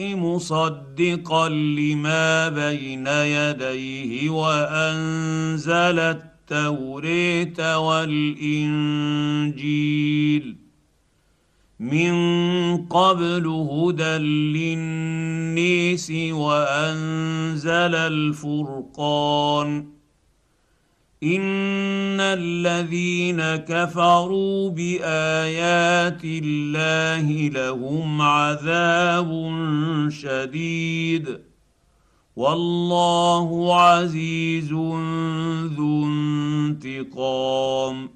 مصدقا لما بين يديه وأنزل التوريت والإنجيل. من قبل هدى للنيس وأنزل الفرقان. ان الذين كفروا بايات الله لهم عذاب شديد والله عزيز ذو انتقام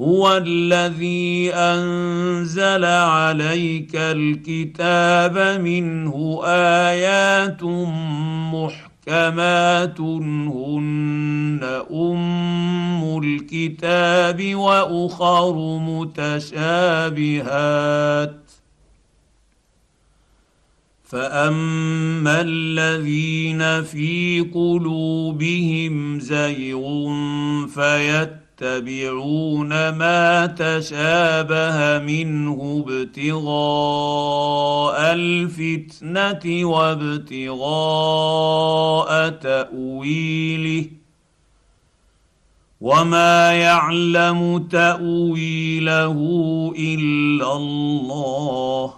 هو الذي أنزل عليك الكتاب منه آيات محكمات هن أم الكتاب وأخر متشابهات. فأما الذين في قلوبهم زيغ فيتبعون يتبعون ما تشابه منه ابتغاء الفتنة وابتغاء تأويله. وما يعلم تأويله إلا الله.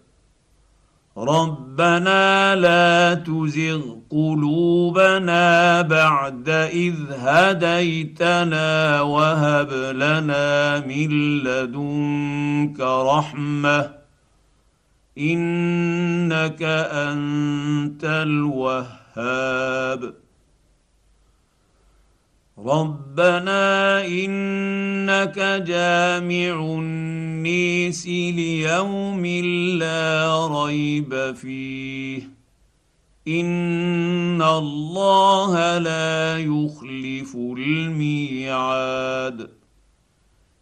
ربنا لا تزغ قلوبنا بعد اذ هديتنا وهب لنا من لدنك رحمه انك انت الوهاب ربنا انك جامع النيس ليوم لا ريب فيه ان الله لا يخلف الميعاد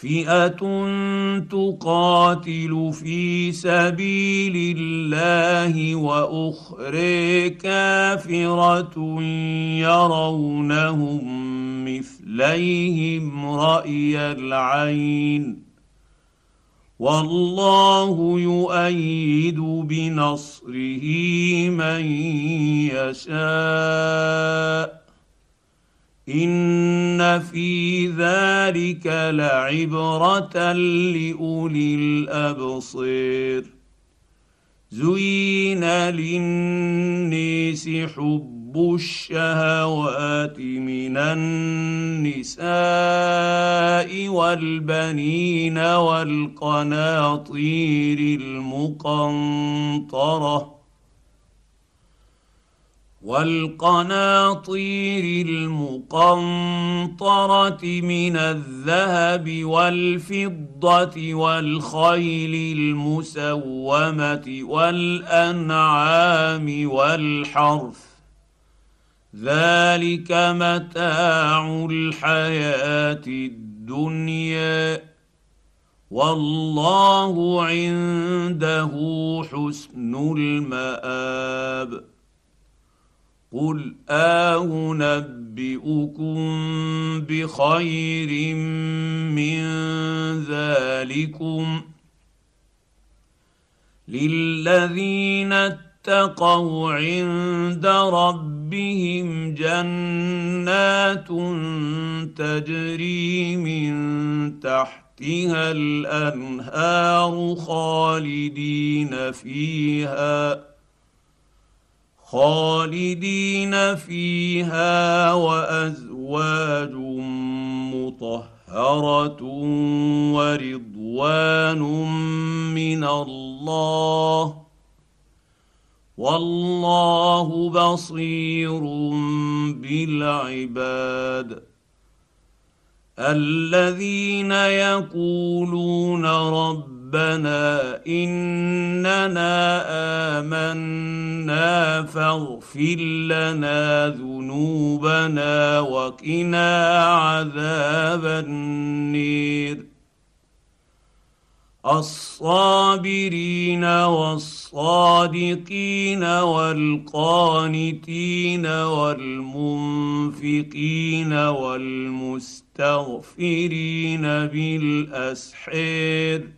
فئه تقاتل في سبيل الله وأخرى كافره يرونهم مثليهم راي العين والله يؤيد بنصره من يشاء ان في ذلك لعبره لاولي الابصير زين للنيس حب حب الشهوات من النساء والبنين والقناطير المقنطره والقناطير المقنطرة من الذهب والفضة والخيل المسومة والأنعام والحرث. ذلك متاع الحياة الدنيا. والله عنده حسن المآب. قل أنبئكم بخير من ذلكم للذين اتقوا عند ربهم جنات تجري من تحتها الانهار خالدين فيها خالدين فيها وأزواج مطهرة ورضوان من الله والله بصير بالعباد. الذين يقولون ربنا إننا آمنا فاغفر لنا ذنوبنا وقنا عذاب النير. الصابرين والصادقين والقانتين والمنفقين والمستغفرين بالاسحير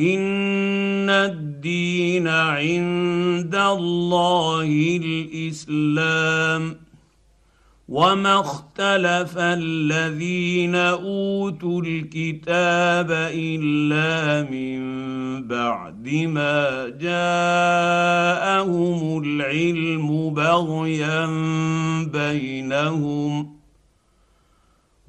ان الدين عند الله الاسلام وما اختلف الذين اوتوا الكتاب الا من بعد ما جاءهم العلم بغيا بينهم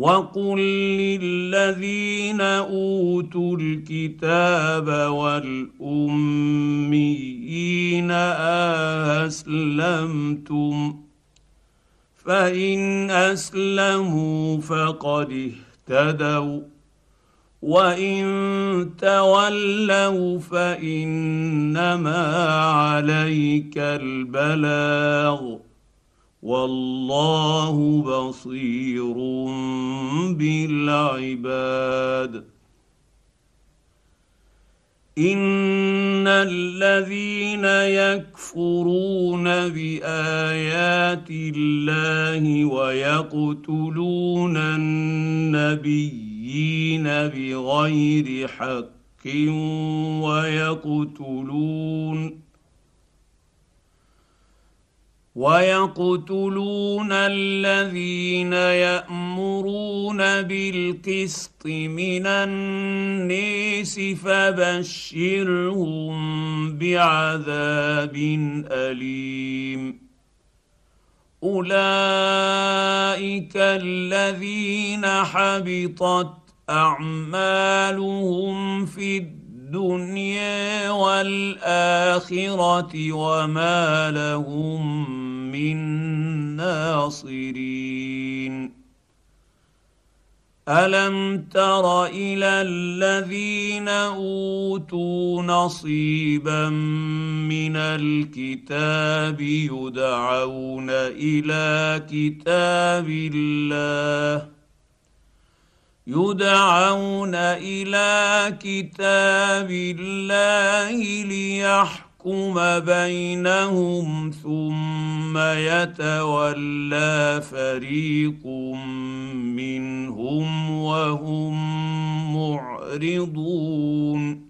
وقل للذين اوتوا الكتاب والاميين اسلمتم فان اسلموا فقد اهتدوا وان تولوا فانما عليك البلاغ والله بصير بالعباد. إن الذين يكفرون بآيات الله ويقتلون النبيين بغير حق ويقتلون ويقتلون الذين يأمرون بالقسط من النيس فبشرهم بعذاب أليم. أولئك الذين حبطت أعمالهم في الدنيا والآخرة وما لهم من ناصرين. ألم تر إلى الذين أوتوا نصيبا من الكتاب يدعون إلى كتاب الله يدعون إلى كتاب الله ليحكم بينهم ثم يتولى فريق منهم وهم معرضون.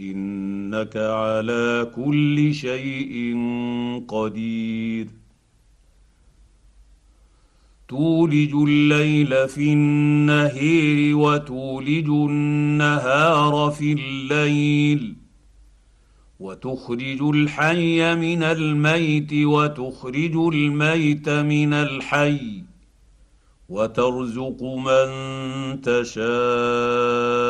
إنك على كل شيء قدير. تولج الليل في النهير وتولج النهار في الليل وتخرج الحي من الميت وتخرج الميت من الحي وترزق من تشاء.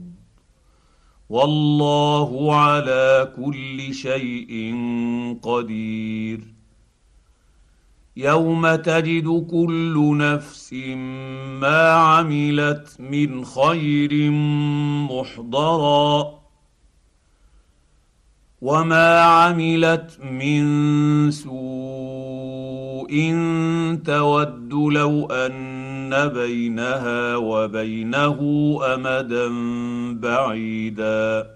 والله على كل شيء قدير. يوم تجد كل نفس ما عملت من خير محضرا. وما عملت من سوء تود لو أن بينها وبينه أمدا بعيدا.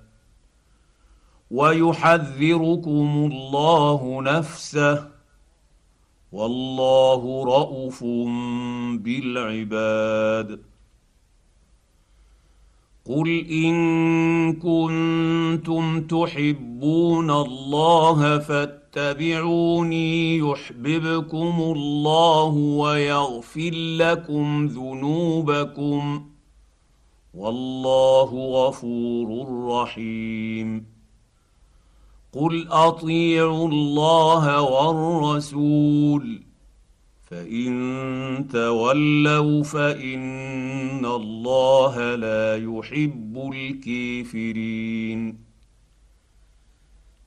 ويحذركم الله نفسه والله رءوف بالعباد. قل إن كنتم تحبون الله فاتقوا فاتبعوني يحببكم الله ويغفر لكم ذنوبكم والله غفور رحيم قل أطيعوا الله والرسول فإن تولوا فإن الله لا يحب الكافرين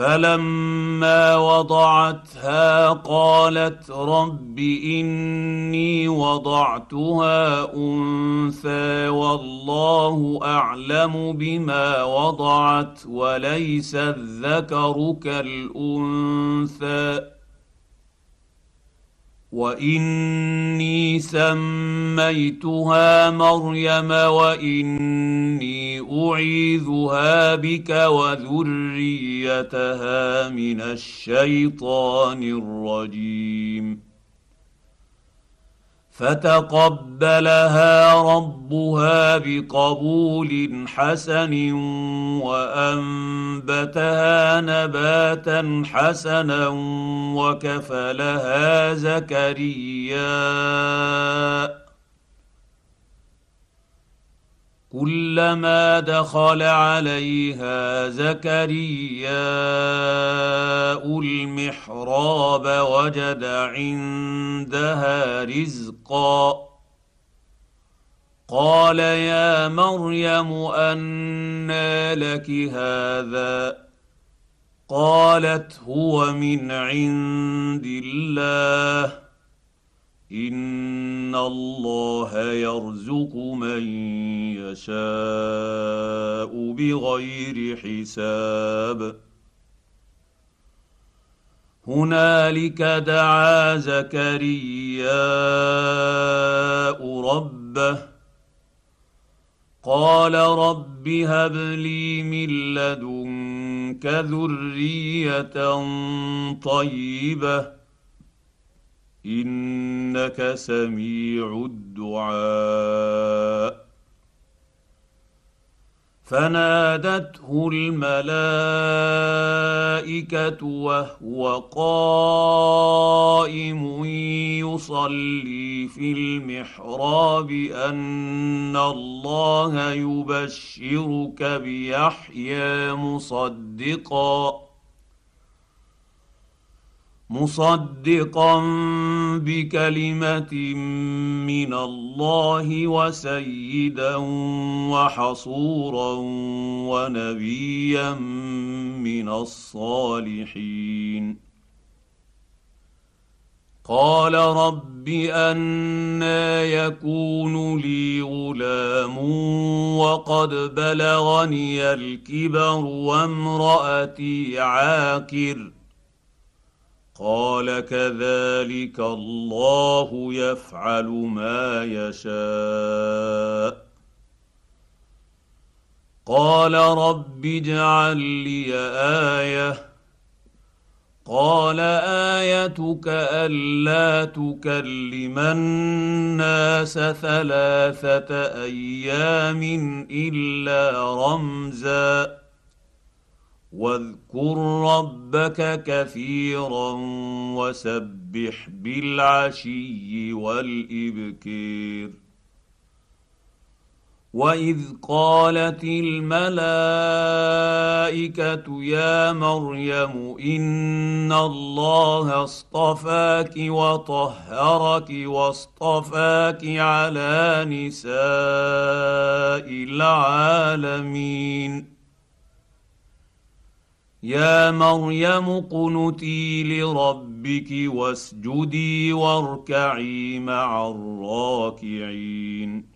فلما وضعتها قالت رب إني وضعتها أنثى والله أعلم بما وضعت وليس الذكر كالأنثى. واني سميتها مريم واني اعيذها بك وذريتها من الشيطان الرجيم فتقبلها ربها بقبول حسن وأنبتها نباتا حسنا وكفلها زكريا. كلما دخل عليها زكرياء المحراب وجد عندها رزقا. قال يا مريم أنى لك هذا؟ قالت هو من عند الله. ان الله يرزق من يشاء بغير حساب. هنالك دعا زكرياء ربه. قال رب هب لي من لدنك ذريه طيبه إنك سميع الدعاء. فنادته الملائكة وهو قائم يصلي في المحراب أن الله يبشرك بيحيى مصدقا. مصدقا بكلمة من الله وسيدا وحصورا ونبيا من الصالحين. قال رب أنا يكون لي غلام وقد بلغني الكبر وامرأتي عاكر قال كذلك الله يفعل ما يشاء. قال رب اجعل لي إيه. قال ايتك الا تكلم الناس ثلاثة أيام الا رمزا. واذكر ربك كثيرا وسبح بالعشي والإبكير. وإذ قالت الملائكة يا مريم إن الله اصطفاك وطهرك واصطفاك على نساء العالمين. يا مريم اقنتي لربك واسجدي واركعي مع الراكعين.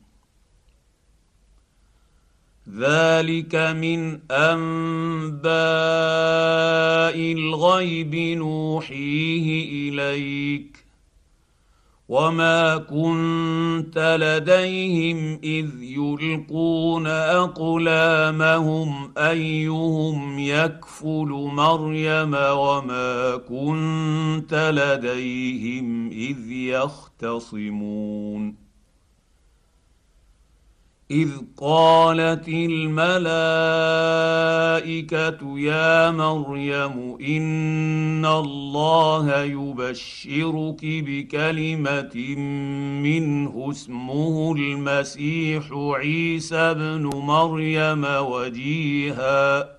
ذلك من أنباء الغيب نوحيه إليك. وما كنت لديهم اذ يلقون اقلامهم ايهم يكفل مريم وما كنت لديهم اذ يختصمون اذ قالت الملائكه يا مريم ان الله يبشرك بكلمه منه اسمه المسيح عيسى ابن مريم وجيها.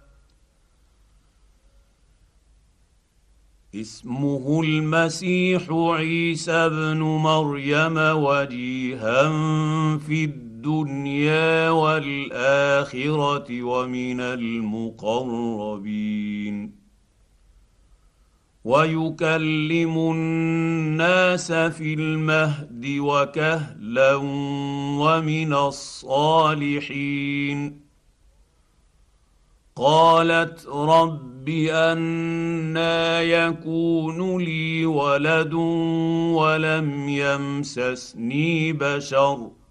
اسمه المسيح عيسى ابن مريم وجيها في الدنيا الدنيا والآخرة ومن المقربين. ويكلم الناس في المهد وكهلا ومن الصالحين. قالت رب أنا يكون لي ولد ولم يمسسني بشر.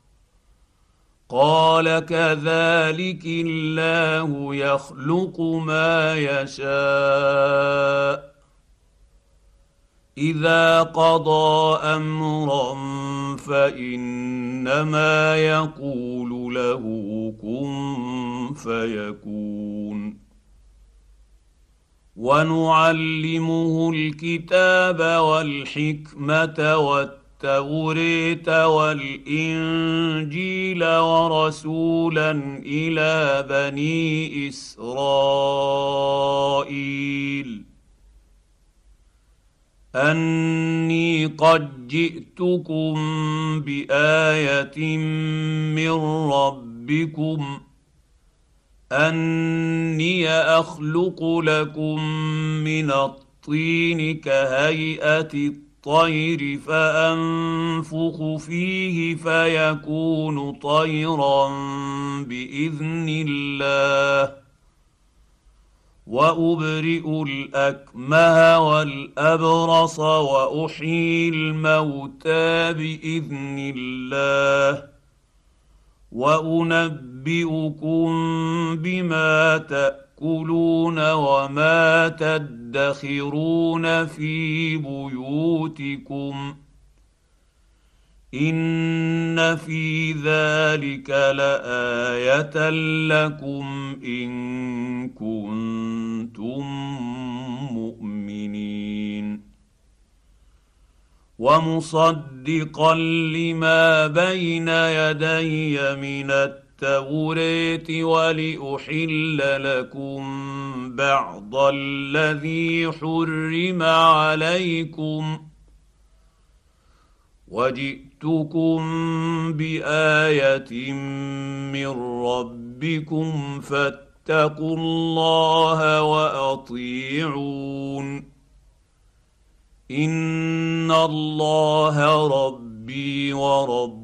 قال كذلك الله يخلق ما يشاء. إذا قضى أمرا فإنما يقول له كن فيكون. ونعلمه الكتاب والحكمة والتقوى التوريت والإنجيل ورسولا إلى بني إسرائيل. أني قد جئتكم بآية من ربكم. أني أخلق لكم من الطين كهيئة الطير فأنفخ فيه فيكون طيرا بإذن الله. وأبرئ الأكمه والأبرص وأحيي الموتى بإذن الله. وأنبئكم بما تأكلون وما تدخرون في بيوتكم إن في ذلك لآية لكم إن كنتم مؤمنين ومصدقا لما بين يدي من التوراة التوراه ولأحل لكم بعض الذي حرم عليكم وجئتكم بآية من ربكم فاتقوا الله وأطيعون إن الله ربي وربكم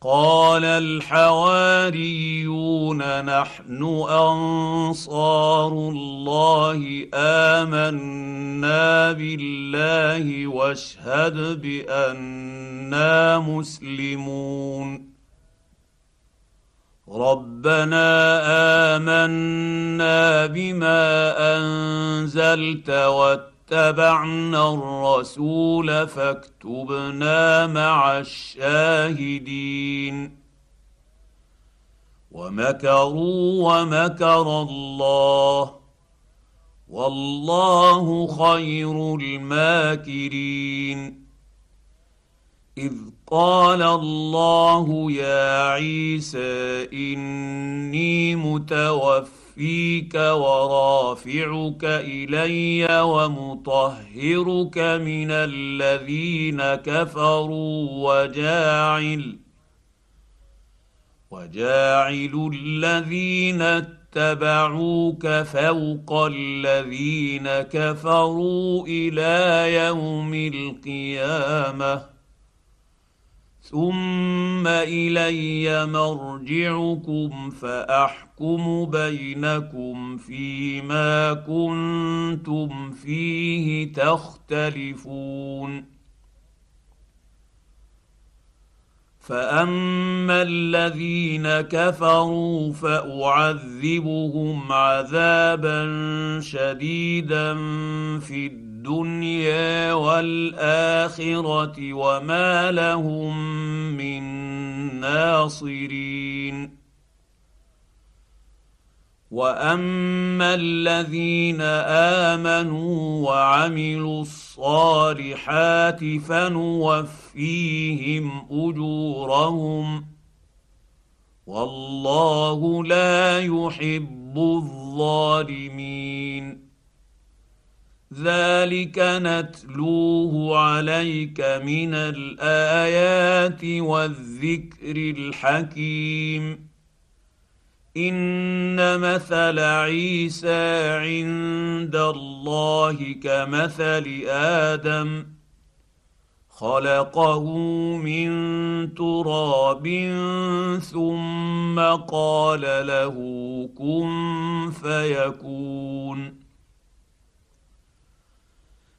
قال الحواريون نحن أنصار الله آمنا بالله واشهد بانا مسلمون. ربنا آمنا بما أنزلت واتبعنا الرسول فاكتبنا مع الشاهدين. ومكروا ومكر الله. والله خير الماكرين. إذ قال الله يا عيسى إني متوفيك ورافعك الي ومطهرك من الذين كفروا وجاعل وجاعل الذين اتبعوك فوق الذين كفروا إلى يوم القيامه ثم الي مرجعكم فاحكم بينكم فيما كنتم فيه تختلفون فاما الذين كفروا فاعذبهم عذابا شديدا في الدنيا الدنيا والآخرة وما لهم من ناصرين. وأما الذين آمنوا وعملوا الصالحات فنوفيهم أجورهم. والله لا يحب الظالمين. ذلك نتلوه عليك من الايات والذكر الحكيم ان مثل عيسى عند الله كمثل آدم خلقه من تراب ثم قال له كن فيكون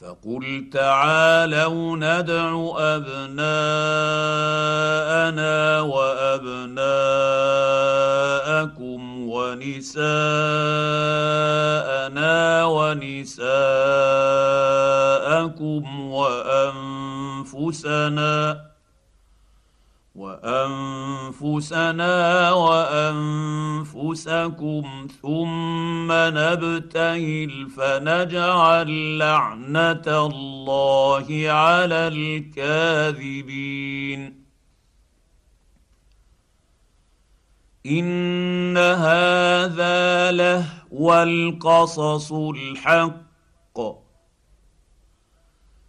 فقل تعالوا ندع ابناءنا وابناءكم ونساءنا ونساءكم وانفسنا وأنفسنا وأنفسكم ثم نبتهل فنجعل لعنة الله على الكاذبين. إن هذا لهو القصص الحق.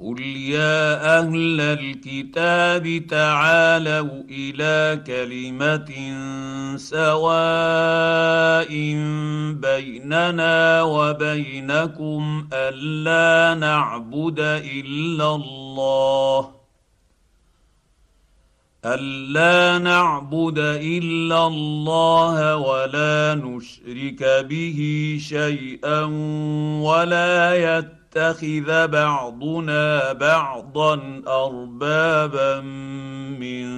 قل يا أهل الكتاب تعالوا إلى كلمه سواء بيننا وبينكم الا نعبد الا الله الا نعبد الا الله ولا نشرك به شيئا ولا يتبع يتخذ بعضنا بعضا اربابا من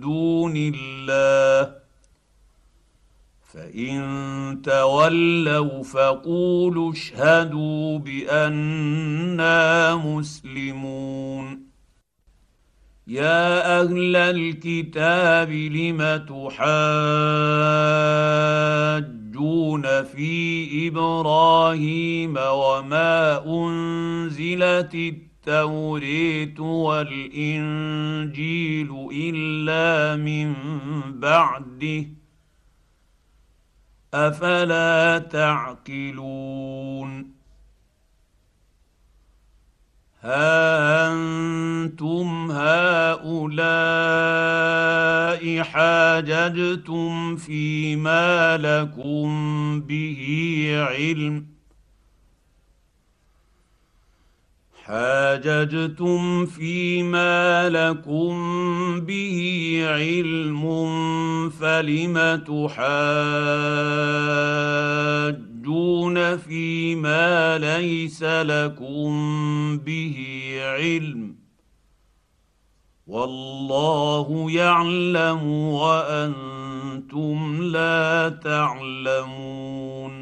دون الله فان تولوا فقولوا اشهدوا بانا مسلمون يا أهل الكتاب لم تحاج يحجون في إبراهيم وما انزلت التوريت والانجيل الا من بعده افلا تعقلون ها أنتم هؤلاء حاججتم فيما لكم به علم؟ حاججتم فيما لكم به علم فلم تحاجون فيما ليس لكم به علم والله يعلم وأنتم لا تعلمون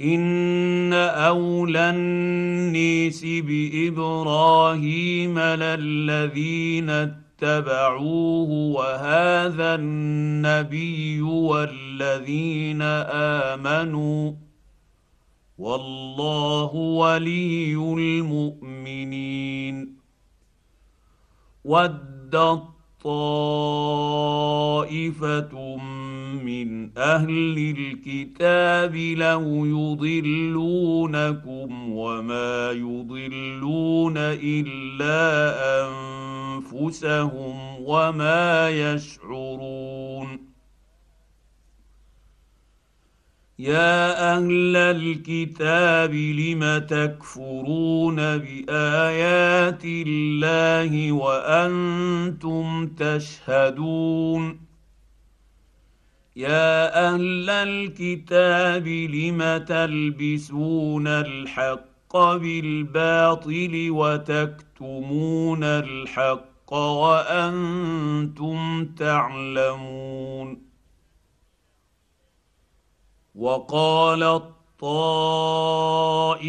ان اولى النيس بابراهيم للذين اتبعوه وهذا النبي والذين امنوا والله ولي المؤمنين ودت طائفه من أهل الكتاب لو يضلونكم وما يضلون إلا أنفسهم وما يشعرون. يا أهل الكتاب لم تكفرون بآيات الله وأنتم تشهدون؟ يا أهل الكتاب لم تلبسون الحق بالباطل وتكتمون الحق وأنتم تعلمون وقالت طائفه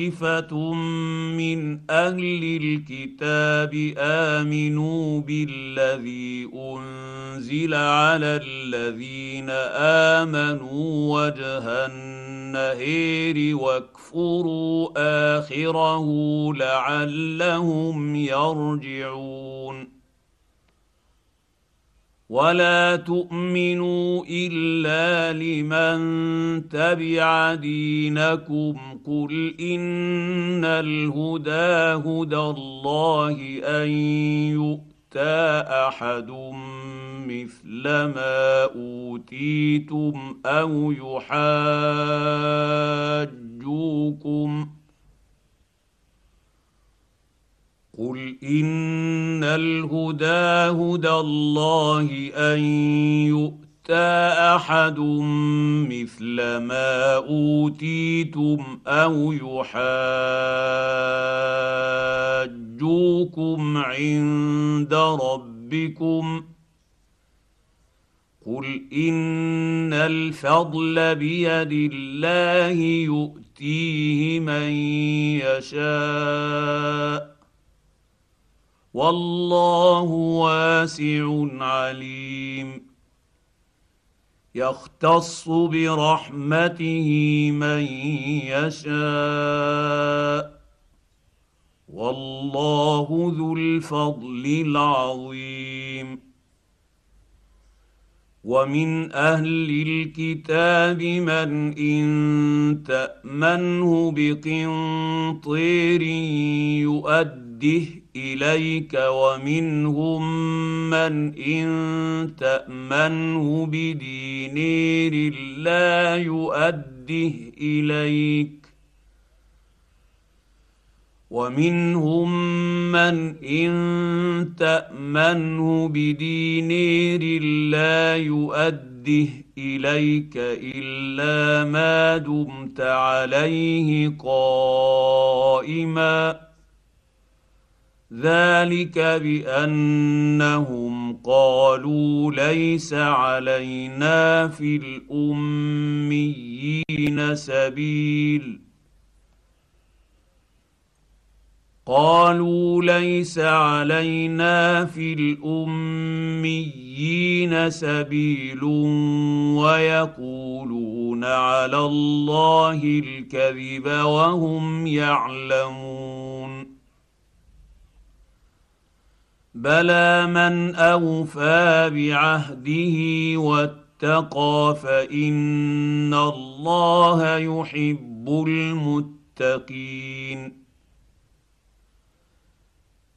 من أهل الكتاب امنوا بالذي انزل على الذين امنوا وجه النهير واكفروا اخره لعلهم يرجعون ولا تؤمنوا الا لمن تبع دينكم قل ان الهدى هدى الله ان يؤتى احد مثل ما اوتيتم أو يحاجوكم قل ان الهدى هدى الله ان يؤتى احد مثل ما اوتيتم أو يحاجوكم عند ربكم قل ان الفضل بيد الله يؤتيه من يشاء والله واسع عليم. يختص برحمته من يشاء. والله ذو الفضل العظيم. ومن أهل الكتاب من إن تأمنه بقنطير يؤده إليك ومنهم من إن تأمنه بدينير لا يؤده إليك. ومنهم من إن تأمنه بدينير لا يؤده إليك إلا ما دمت عليه قائما. ذلك بانهم قالوا ليس علينا في الاميين سبيل. قالوا ليس علينا في الاميين سبيل ويقولون على الله الكذب وهم يعلمون. بلى من اوفى بعهده واتقى فان الله يحب المتقين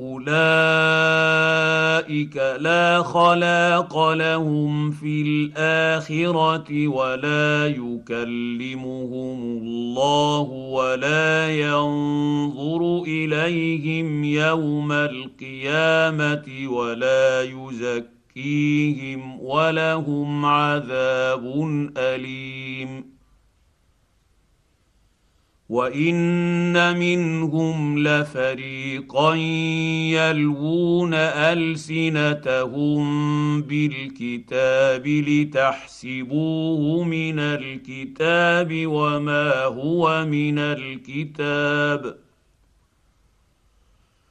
اولئك لا خلاق لهم في الاخره ولا يكلمهم الله ولا ينظر اليهم يوم القيامه ولا يزكيهم ولهم عذاب اليم وان منهم لفريقا يلوون السنتهم بالكتاب لتحسبوه من الكتاب وما هو من الكتاب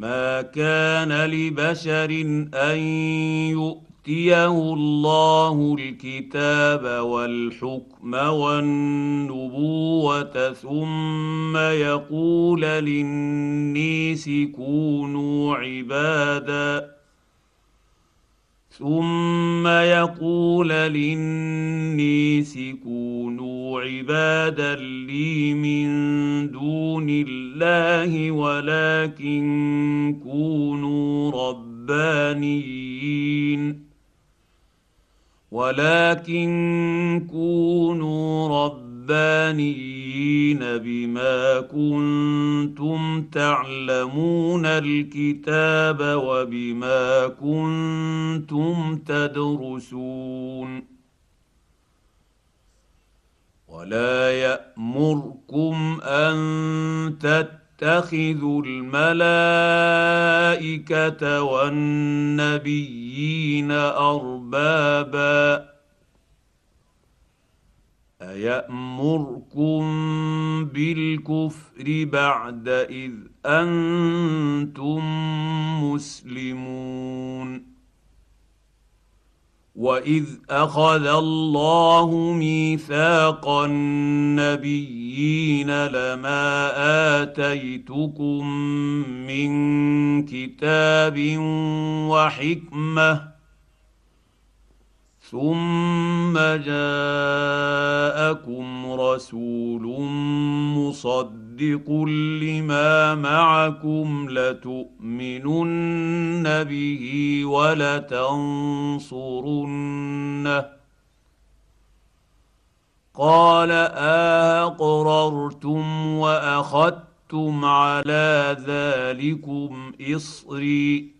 ما كان لبشر ان يؤتيه الله الكتاب والحكم والنبوه ثم يقول للنيس كونوا عبادا ثم يقول للنيس كونوا عبادا لي من دون الله ولكن كونوا ربانيين ولكن كونوا ربانيين بما كنتم تعلمون الكتاب وبما كنتم تدرسون ولا يامركم ان تتخذوا الملائكه والنبيين اربابا ايامركم بالكفر بعد اذ أنتم مسلمون واذ اخذ الله ميثاق النبيين لما اتيتكم من كتاب وحكمه ثم جاءكم رسول مصدق لما معكم لتؤمنن به ولتنصرنه. قال اقررتم وأخذتم على ذلكم إصري.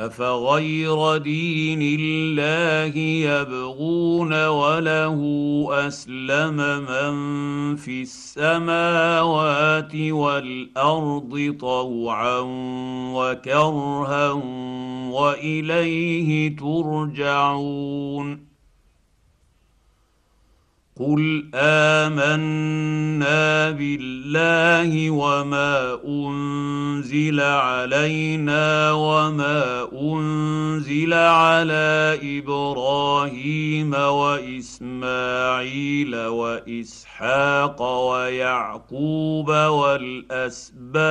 افغير دين الله يبغون وله اسلم من في السماوات والارض طوعا وكرها واليه ترجعون قل امنا بالله وما انزل علينا وما انزل على إبراهيم واسماعيل واسحاق ويعقوب والاسباط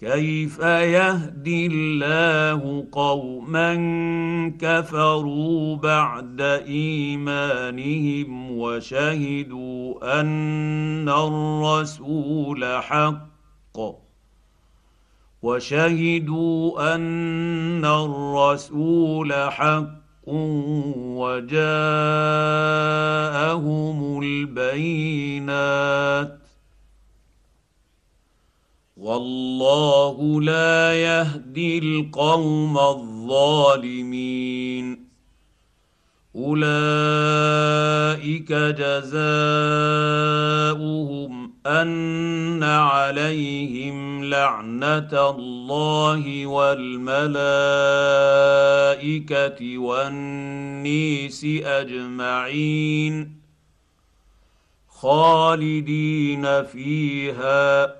كيف يهدي الله قوما كفروا بعد إيمانهم وشهدوا أن الرسول حق وشهدوا أن الرسول حق وجاءهم البينات والله لا يهدي القوم الظالمين. أولئك جزاؤهم أن عليهم لعنة الله والملائكة والنيس أجمعين خالدين فيها.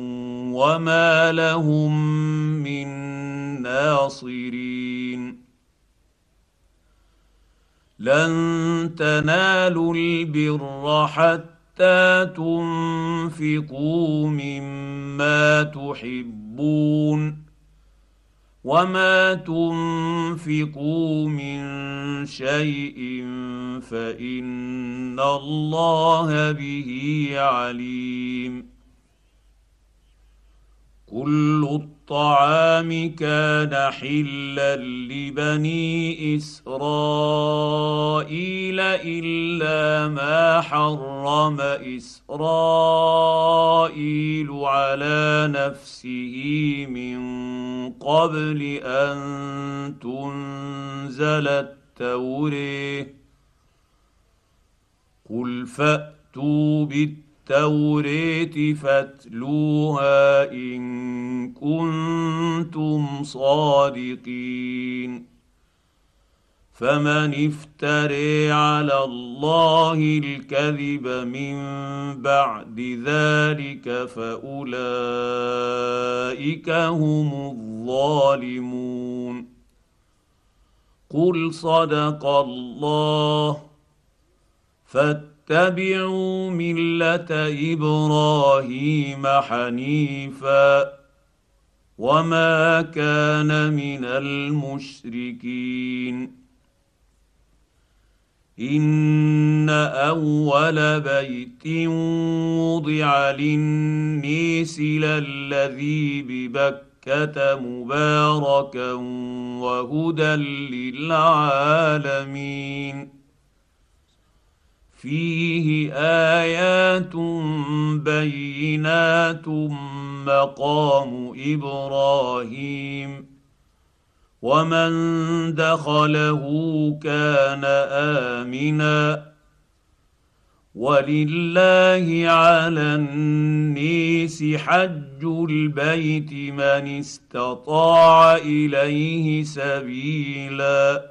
وما لهم من ناصرين لن تنالوا البر حتى تنفقوا مما تحبون وما تنفقوا من شيء فان الله به عليم كل الطعام كان حلا لبني إسرائيل إلا ما حرم إسرائيل على نفسه من قبل أن تنزل التورية. قل فأتوا بالتورية التوريه فاتلوها إن كنتم صادقين. فمن افتري على الله الكذب من بعد ذلك فأولئك هم الظالمون. قل صدق الله فاتبعوا مله إبراهيم حنيفا وما كان من المشركين ان اول بيت وضع للنيس للذي ببكه مباركا وهدى للعالمين فيه آيات بينات مقام إبراهيم ومن دخله كان آمنا ولله على النيس حج البيت من استطاع إليه سبيلا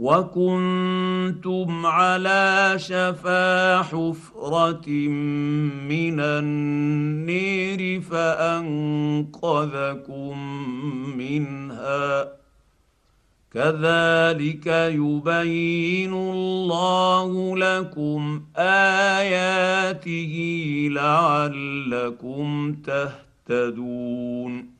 وكنتم على شفا حفره من النير فانقذكم منها كذلك يبين الله لكم اياته لعلكم تهتدون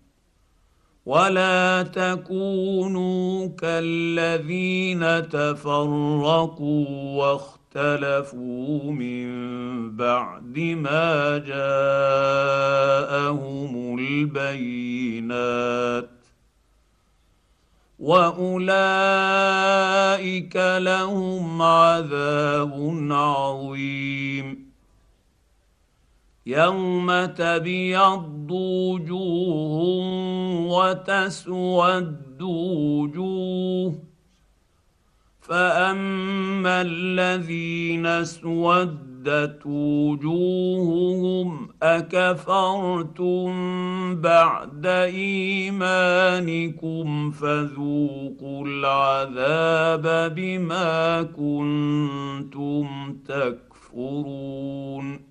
ولا تكونوا كالذين تفرقوا واختلفوا من بعد ما جاءهم البينات واولئك لهم عذاب عظيم يوم تبيض وجوه وتسود وجوه فاما الذين اسودت وجوههم اكفرتم بعد ايمانكم فذوقوا العذاب بما كنتم تكفرون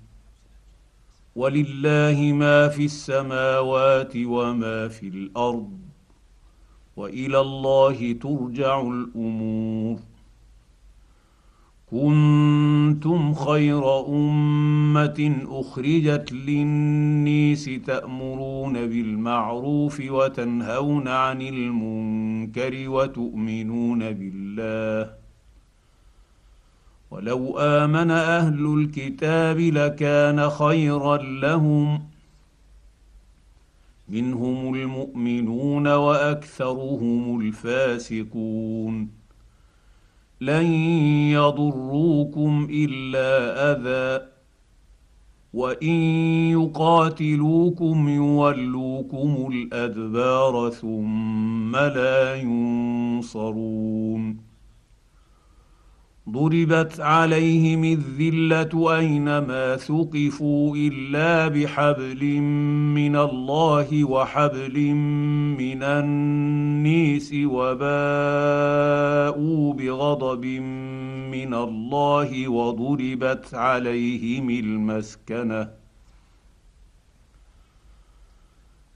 ولله ما في السماوات وما في الأرض وإلى الله ترجع الأمور. كنتم خير أمة أخرجت للنيس تأمرون بالمعروف وتنهون عن المنكر وتؤمنون بالله. ولو آمن أهل الكتاب لكان خيرا لهم. منهم المؤمنون وأكثرهم الفاسقون. لن يضروكم إلا أذى. وإن يقاتلوكم يولوكم الأدبار ثم لا ينصرون. ضربت عليهم الذلة أينما ثقفوا إلا بحبل من الله وحبل من النيس وباءوا بغضب من الله وضربت عليهم المسكنة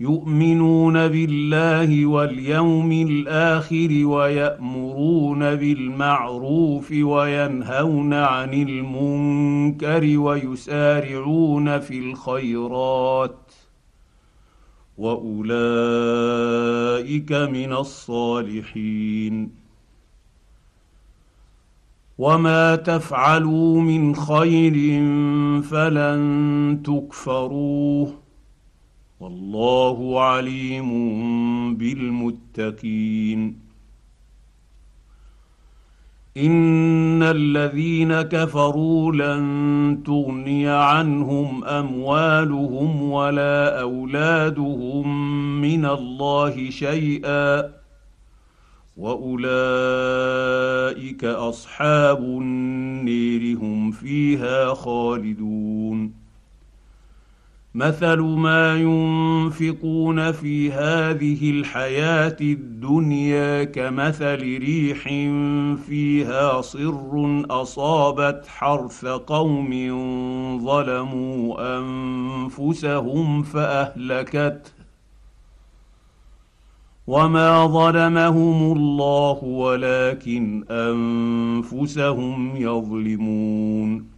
يؤمنون بالله واليوم الآخر ويأمرون بالمعروف وينهون عن المنكر ويسارعون في الخيرات وأولئك من الصالحين. وما تفعلوا من خير فلن تكفروه والله عليم بالمتقين. إن الذين كفروا لن تغني عنهم أموالهم ولا أولادهم من الله شيئا. وأولئك أصحاب النير هم فيها خالدون. مثل ما ينفقون في هذه الحياة الدنيا كمثل ريح فيها صر أصابت حرث قوم ظلموا أنفسهم فاهلكته وما ظلمهم الله ولكن أنفسهم يظلمون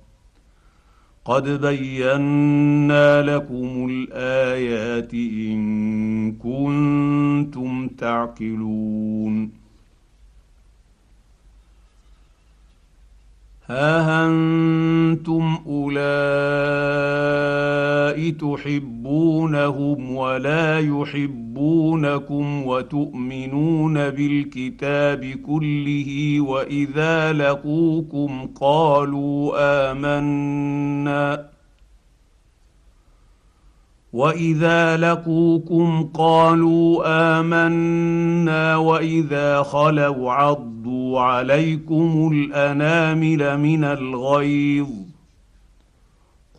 قد بينا لكم الآيات إن كنتم تعقلون. ها أنتم أولئك تحبونهم ولا يحبونكم وتؤمنون بالكتاب كله وإذا لقوكم قالوا آمنا. وإذا لقوكم قالوا آمنا وإذا خلوا عضوا عليكم الأنامل من الغيظ.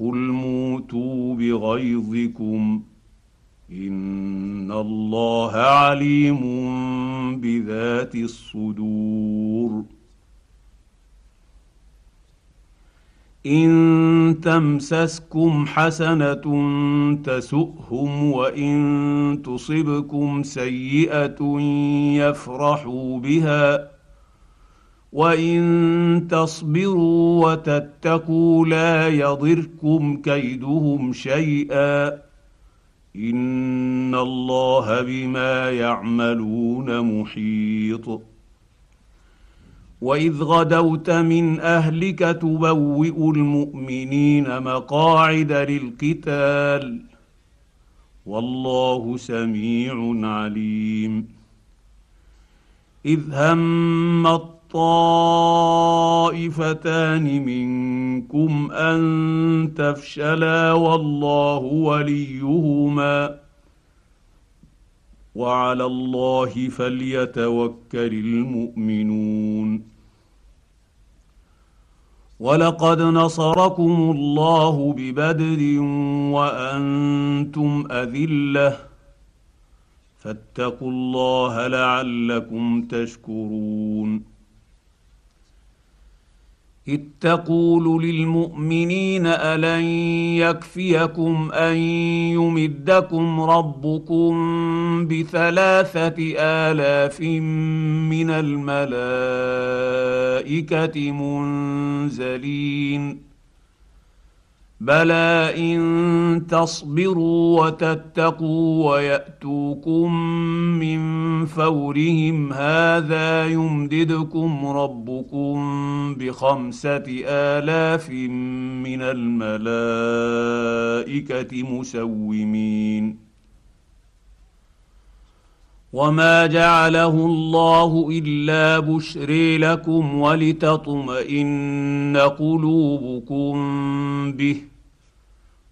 قل موتوا بغيظكم. ان الله عليم بذات الصدور ان تمسسكم حسنه تسؤهم وان تصبكم سيئه يفرحوا بها وان تصبروا وتتقوا لا يضركم كيدهم شيئا ان الله بما يعملون محيط. واذ غدوت من اهلك تبوئ المؤمنين مقاعد للقتال. والله سميع عليم. اذ هم الطائفتان منكم أن تفشلا والله وليهما وعلى الله فليتوكل المؤمنون. ولقد نصركم الله ببدر وأنتم أذلة. فاتقوا الله لعلكم تشكرون. إذ تقول للمؤمنين ألن يكفيكم أن يمدكم ربكم بثلاثة آلاف من الملائكة منزلين بلى ان تصبروا وتتقوا وياتوكم من فورهم هذا يمددكم ربكم بخمسه الاف من الملائكه مسومين وما جعله الله الا بشري لكم ولتطمئن قلوبكم به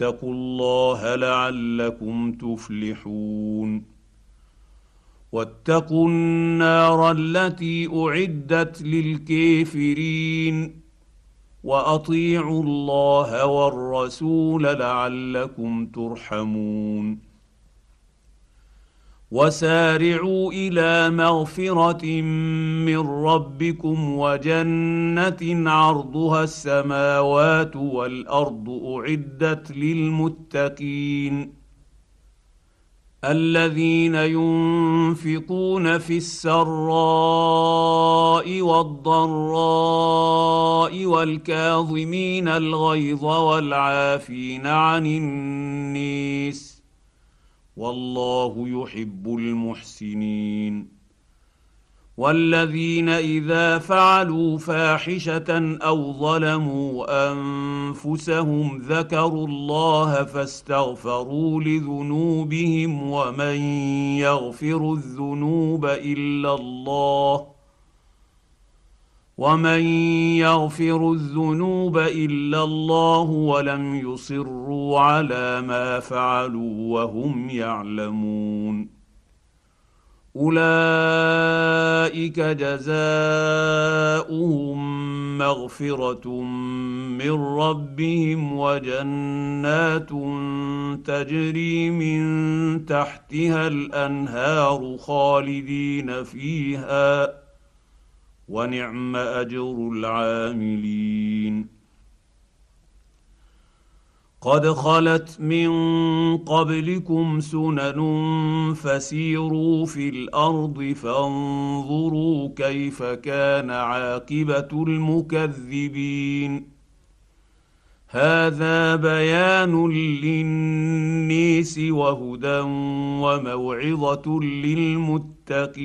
واتقوا الله لعلكم تفلحون. واتقوا النار التي أعدت للكافرين. وأطيعوا الله والرسول لعلكم ترحمون. وسارعوا إلى مغفرة من ربكم وجنة عرضها السماوات والأرض أعدت للمتقين الذين ينفقون في السراء والضراء والكاظمين الغيظ والعافين عن النيس والله يحب المحسنين. والذين إذا فعلوا فاحشة أو ظلموا أنفسهم ذكروا الله فاستغفروا لذنوبهم ومن يغفر الذنوب إلا الله ومن يغفر الذنوب الا الله ولم يصروا على ما فعلوا وهم يعلمون اولئك جزاؤهم مغفره من ربهم وجنات تجري من تحتها الانهار خالدين فيها ونعم أجر العاملين. قد خلت من قبلكم سنن فسيروا في الأرض فانظروا كيف كان عاقبة المكذبين. هذا بيان للنيس وهدى وموعظة للمتقين.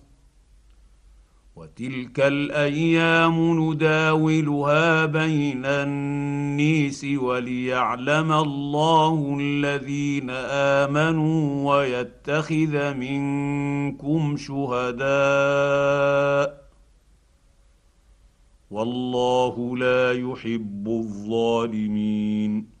وتلك الأيام نداولها بين النيس وليعلم الله الذين آمنوا ويتخذ منكم شهداء والله لا يحب الظالمين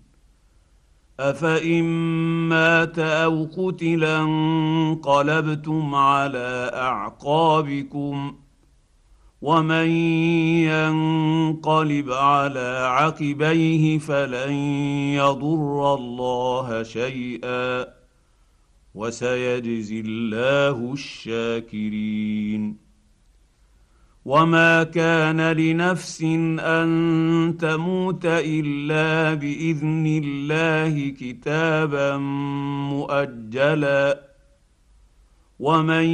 افان مات أو قتلا انقلبتم على اعقابكم ومن ينقلب على عقبيه فلن يضر الله شيئا وسيجزي الله الشاكرين وما كان لنفس ان تموت الا باذن الله كتابا مؤجلا ومن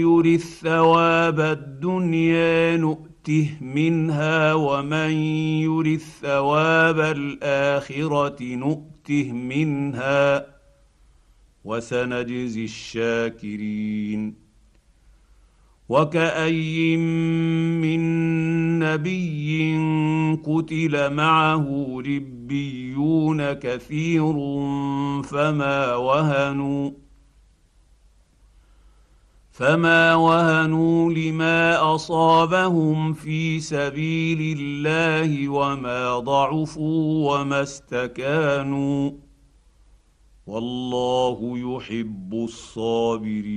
يرث ثواب الدنيا نؤته منها ومن يرث ثواب الاخره نؤته منها وسنجزي الشاكرين وكاين من نبي قتل معه ربيون كثير فما وهنوا فما وهنوا لما أصابهم في سبيل الله وما ضعفوا وما استكانوا والله يحب الصابرين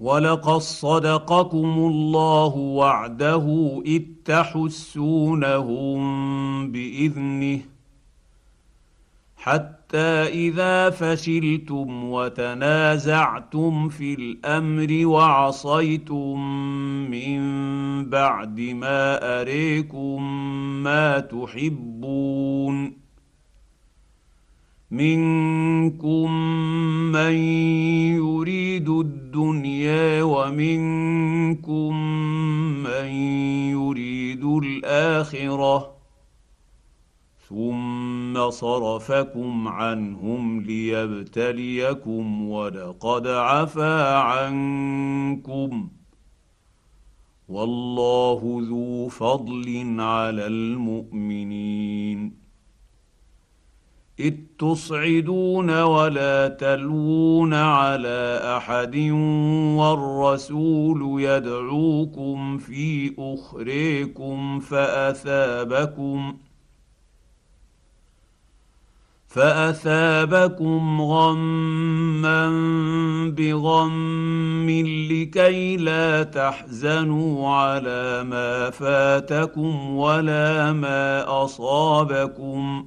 ولقد صدقكم الله وعده اذ تحسونهم باذنه حتى اذا فشلتم وتنازعتم في الامر وعصيتم من بعد ما اريكم ما تحبون منكم من يريد الدنيا ومنكم من يريد الآخرة ثم صرفكم عنهم ليبتليكم ولقد عفا عنكم والله ذو فضل على المؤمنين اذ تصعدون ولا تلوون على احد والرسول يدعوكم في اخريكم فاثابكم فاثابكم غما بغم لكي لا تحزنوا على ما فاتكم ولا ما اصابكم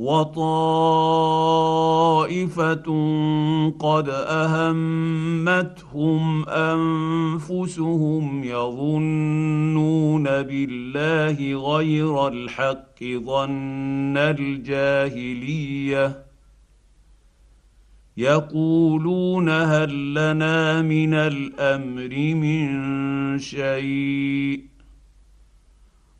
وطائفة قد أهمتهم أنفسهم يظنون بالله غير الحق ظن الجاهلية يقولون هل لنا من الأمر من شيء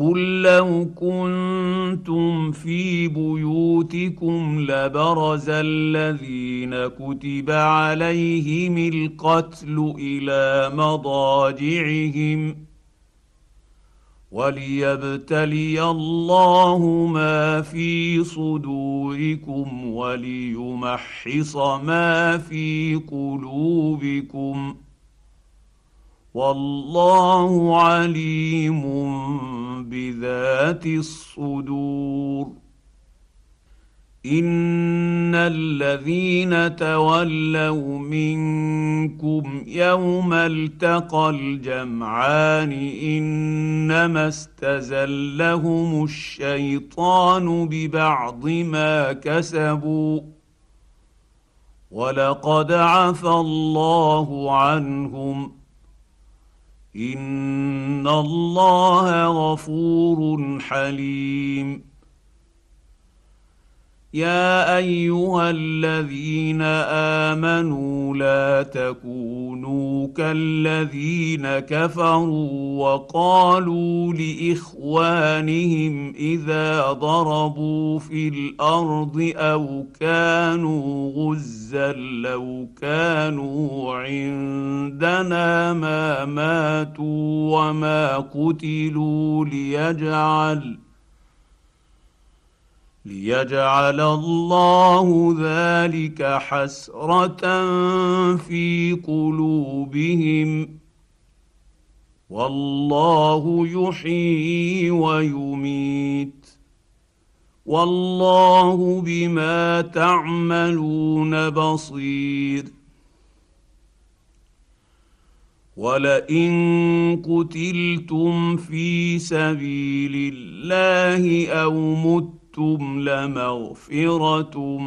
قل لو كنتم في بيوتكم لبرز الذين كتب عليهم القتل إلى مضاجعهم وليبتلي الله ما في صدوركم وليمحص ما في قلوبكم والله عليم بذات الصدور. إن الذين تولوا منكم يوم التقى الجمعان إنما استزلهم الشيطان ببعض ما كسبوا. ولقد عفى الله عنهم. ان الله غفور حليم يا ايها الذين امنوا لا تكونوا كالذين كفروا وقالوا لاخوانهم اذا ضربوا في الأرض أو كانوا غزا لو كانوا عندنا ما ماتوا وما قتلوا ليجعل ليجعل الله ذلك حسرة في قلوبهم. والله يحيي ويميت. والله بما تعملون بصير. ولئن قتلتم في سبيل الله أو مت شئتم لمغفرة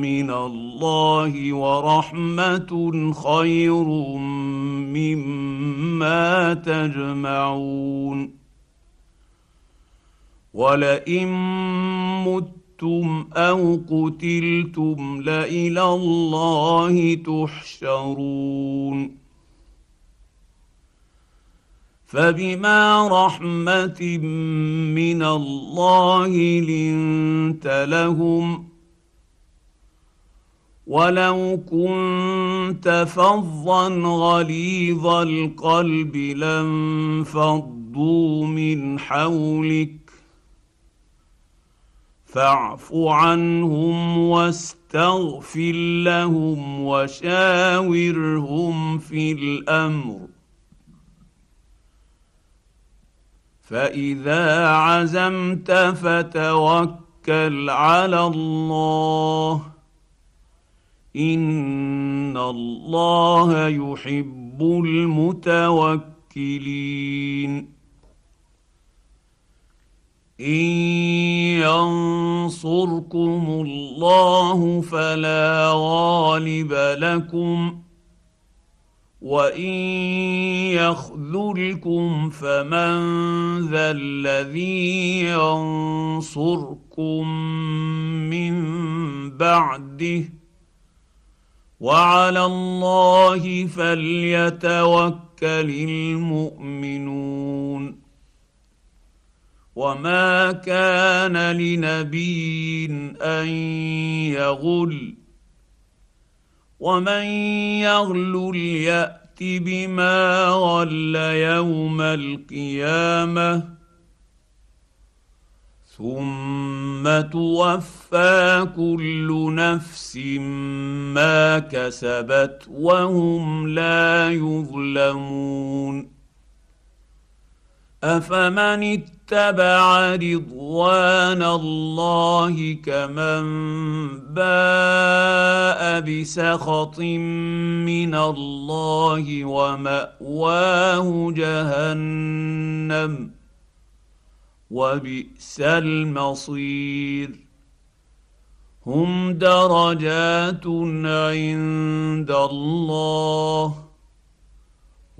من الله ورحمة خير مما تجمعون. ولئن متم أو قتلتم لإلى الله تحشرون. فبما رحمة من الله لنت لهم ولو كنت فظا غليظ القلب لانفضوا من حولك فاعف عنهم واستغفر لهم وشاورهم في الأمر فإذا عزمت فتوكل على الله. إن الله يحب المتوكلين. إن ينصركم الله فلا غالب لكم. وان يخذلكم فمن ذا الذي ينصركم من بعده وعلى الله فليتوكل المؤمنون وما كان لنبي ان يغل ومن يغلل يات بما غل يوم القيامة ثم توفى كل نفس ما كسبت وهم لا يظلمون أفمن اتبع رضوان الله كمن باء بسخط من الله ومأواه جهنم وبئس المصير. هم درجات عند الله.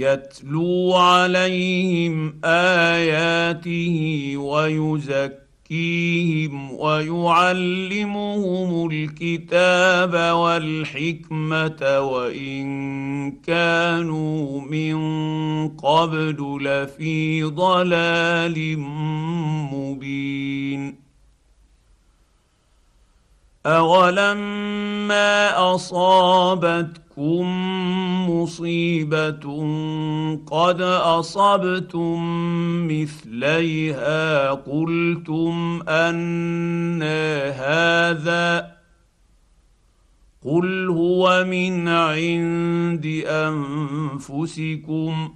يتلو عليهم آياته ويزكيهم ويعلمهم الكتاب والحكمة وإن كانوا من قبل لفي ضلال مبين. اولما اصابتكم تصبكم مصيبه قد اصبتم مثليها قلتم ان هذا قل هو من عند انفسكم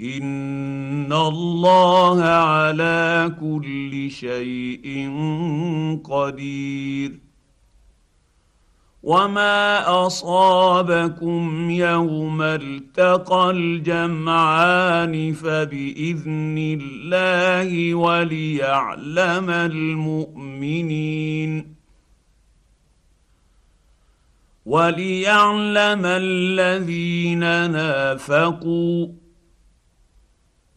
ان الله على كل شيء قدير وما اصابكم يوم التقى الجمعان فباذن الله وليعلم المؤمنين وليعلم الذين نافقوا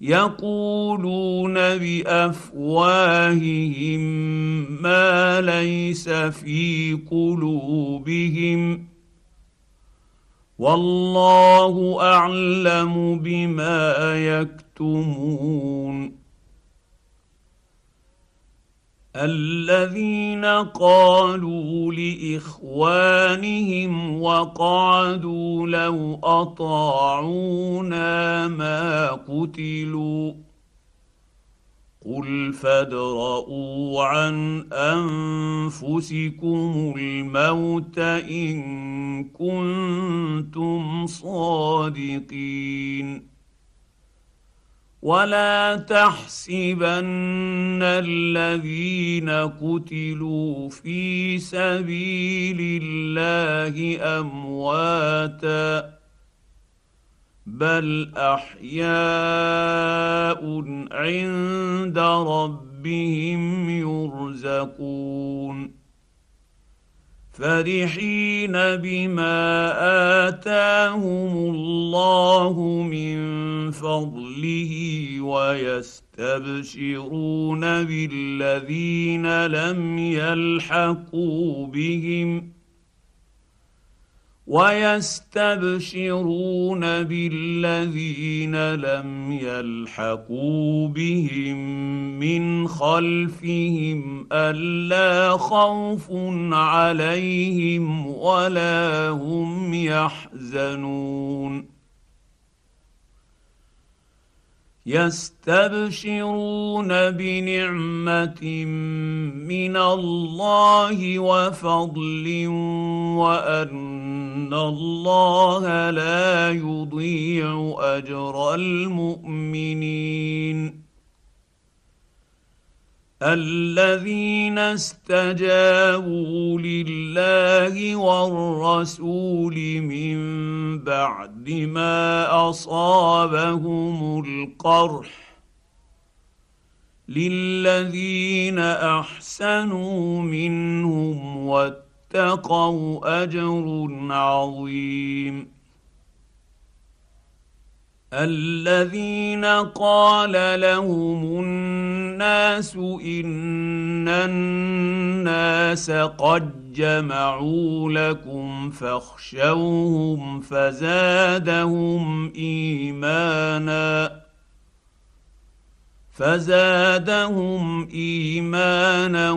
يقولون بأفواههم ما ليس في قلوبهم والله أعلم بما يكتمون الذين قالوا لإخوانهم وقعدوا لو أطاعونا ما قتلوا قل فادرءوا عن أنفسكم الموت إن كنتم صادقين ولا تحسبن الذين قتلوا في سبيل الله امواتا بل احياء عند ربهم يرزقون فرحين بما اتاهم الله من فضله ويستبشرون بالذين لم يلحقوا بهم ويستبشرون بالذين لم يلحقوا بهم من خلفهم ألا خوف عليهم ولا هم يحزنون. يستبشرون بنعمة من الله وفضل وأن الله لا يضيع اجر المؤمنين الذين استجابوا لله والرسول من بعد ما اصابهم القرح للذين احسنوا منهم واتقوا أجر عظيم. الذين قال لهم الناس إن الناس قد جمعوا لكم فاخشوهم فزادهم إيمانا. فزادهم إيمانا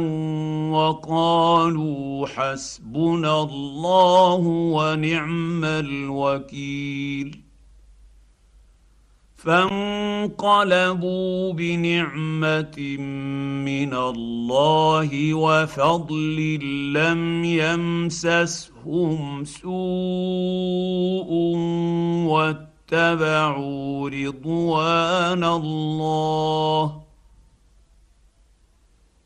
وقالوا حسبنا الله ونعم الوكيل. فانقلبوا بنعمة من الله وفضل لم يمسسهم سوء واتبعوا رضوان الله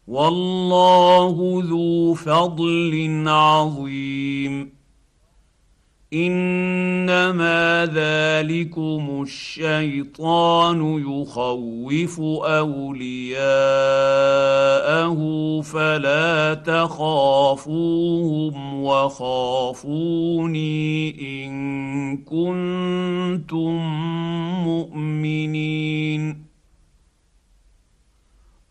والله ذو فضل عظيم إنما ذلكم الشيطان يخوف أولياءه فلا تخافوهم وخافوني إن كنتم مؤمنين.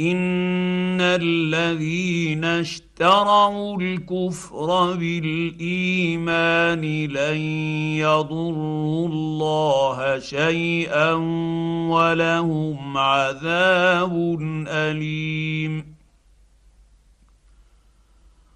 ان الذين اشتروا الكفر بالايمان لن يضروا الله شيئا ولهم عذاب اليم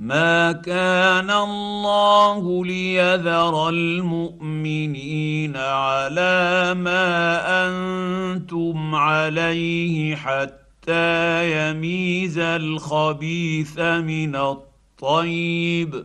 ما كان الله ليذر المؤمنين على ما أنتم عليه حتى يميز الخبيث من الطيب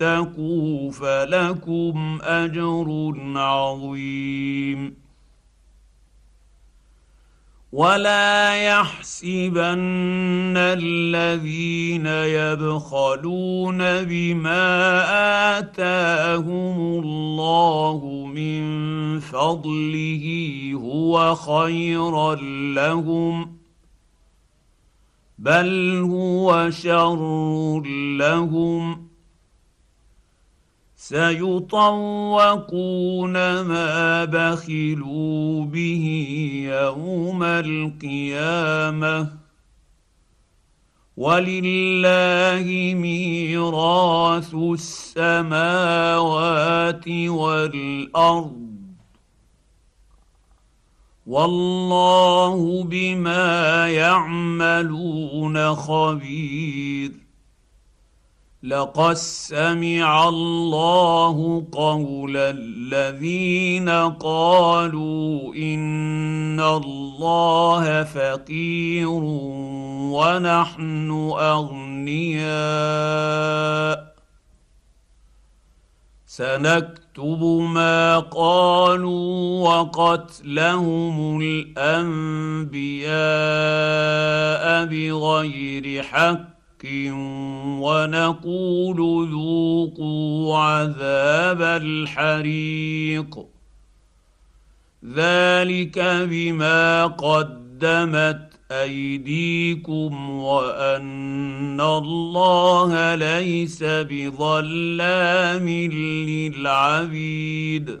واتقوا فلكم أجر عظيم. ولا يحسبن الذين يبخلون بما آتاهم الله من فضله هو خيرا لهم بل هو شر لهم. سيطوقون ما بخلوا به يوم القيامة. ولله ميراث السماوات والأرض. والله بما يعملون خبير. لقد سمع الله قول الذين قالوا إن الله فقير ونحن أغنياء. سنكتب ما قالوا وقتلهم الأنبياء بغير حق. ونقول ذوقوا عذاب الحريق. ذلك بما قدمت أيديكم وأن الله ليس بظلام للعبيد.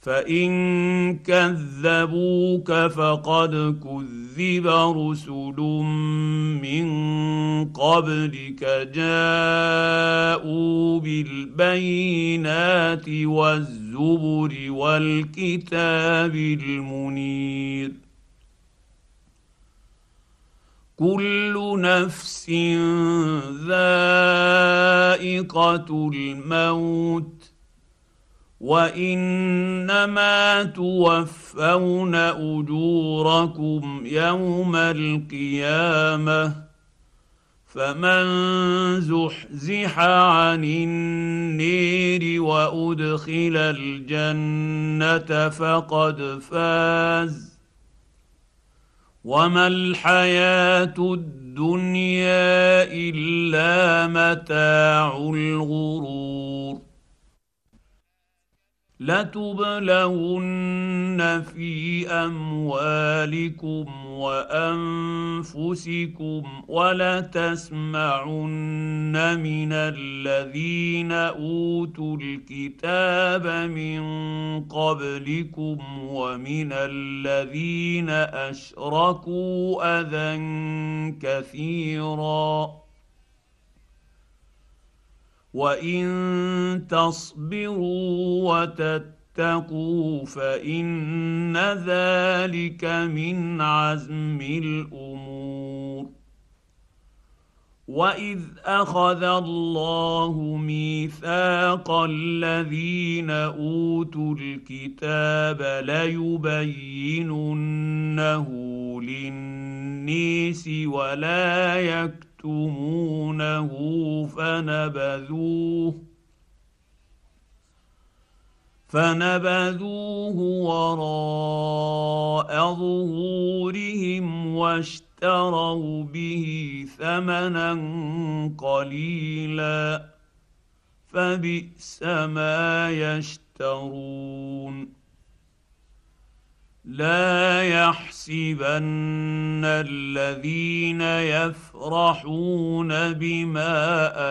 فان كذبوك فقد كذب رسل من قبلك جاءوا بالبينات والزور الزبر والكتاب المنير كل نفس ذائقه الموت وانما توفون اجوركم يوم القيامه فمن زحزح عن النير وادخل الجنه فقد فاز وما الحياة الدنيا الا متاع الغرور لتبلون في أموالكم وأنفسكم ولتسمعن من الذين أوتوا الكتاب من قبلكم ومن الذين أشركوا اذى كثيرا وان تصبروا وتتقوا فان ذلك من عزم الأمور واذ اخذ الله ميثاق الذين اوتوا الكتاب ليبيننه للنيس ولا يكتب تكتمونه فنبذوه فنبذوه وراء ظهورهم واشتروا به ثمنا قليلا فبئس ما يشترون لا يحسبن الذين يفرحون بما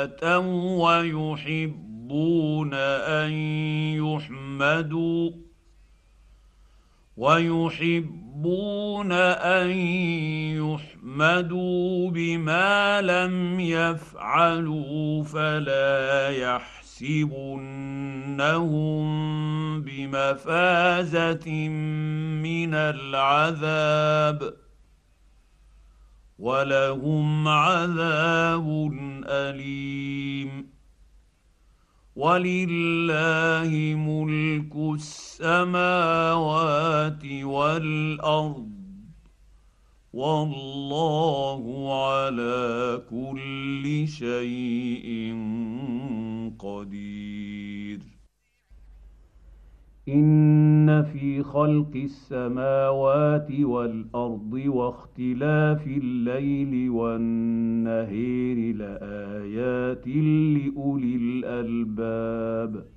أتوا ويحبون أن يحمدوا ويحبون أن يحمدوا بما لم يفعلوا فلا يحسبون يحسبنهم بمفازه من العذاب ولهم عذاب اليم ولله ملك السماوات والارض والله على كل شيء قدير. إن في خلق السماوات والأرض واختلاف الليل والنهير لآيات لأولي الألباب.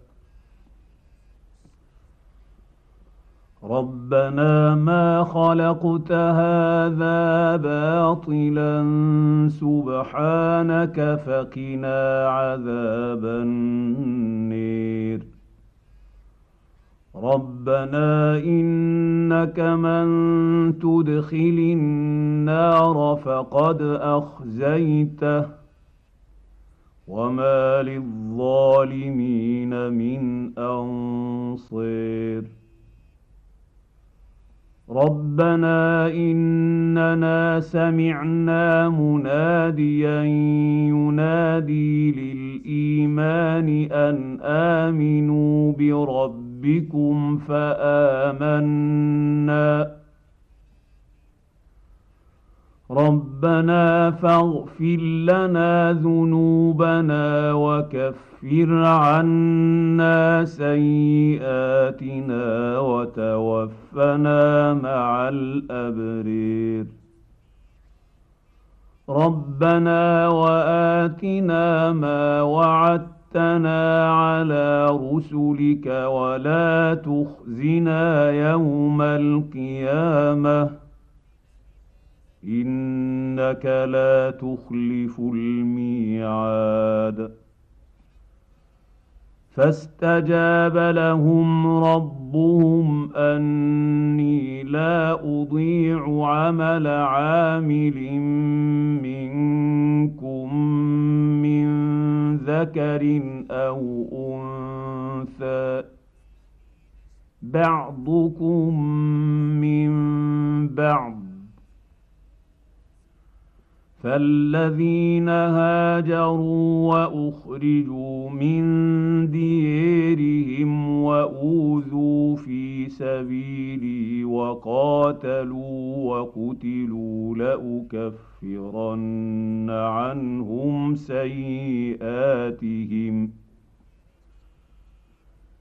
ربنا ما خلقت هذا باطلا سبحانك فقنا عذاب النير. ربنا إنك من تدخل النار فقد أخزيته وما للظالمين من أنصير. ربنا اننا سمعنا مناديا ينادي للايمان ان امنوا بربكم فامنا ربنا فاغفر لنا ذنوبنا وكفر عنا سيئاتنا وتوفنا مع الأبرير. ربنا وآتنا ما وعدتنا على رسلك ولا تخزنا يوم القيامة. إنك لا تخلف الميعاد. فاستجاب لهم ربهم أني لا أضيع عمل عامل منكم من ذكر أو أنثى. بعضكم من بعض فالذين هاجروا واخرجوا من ديرهم واوذوا في سبيلي وقاتلوا وقتلوا لاكفرن عنهم سيئاتهم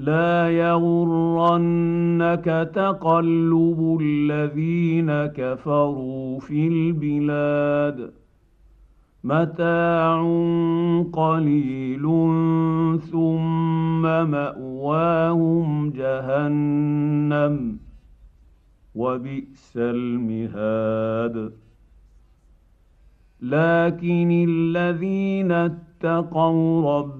لا يغرنك تقلب الذين كفروا في البلاد. متاع قليل ثم مأواهم جهنم وبئس المهاد. لكن الذين اتقوا ربهم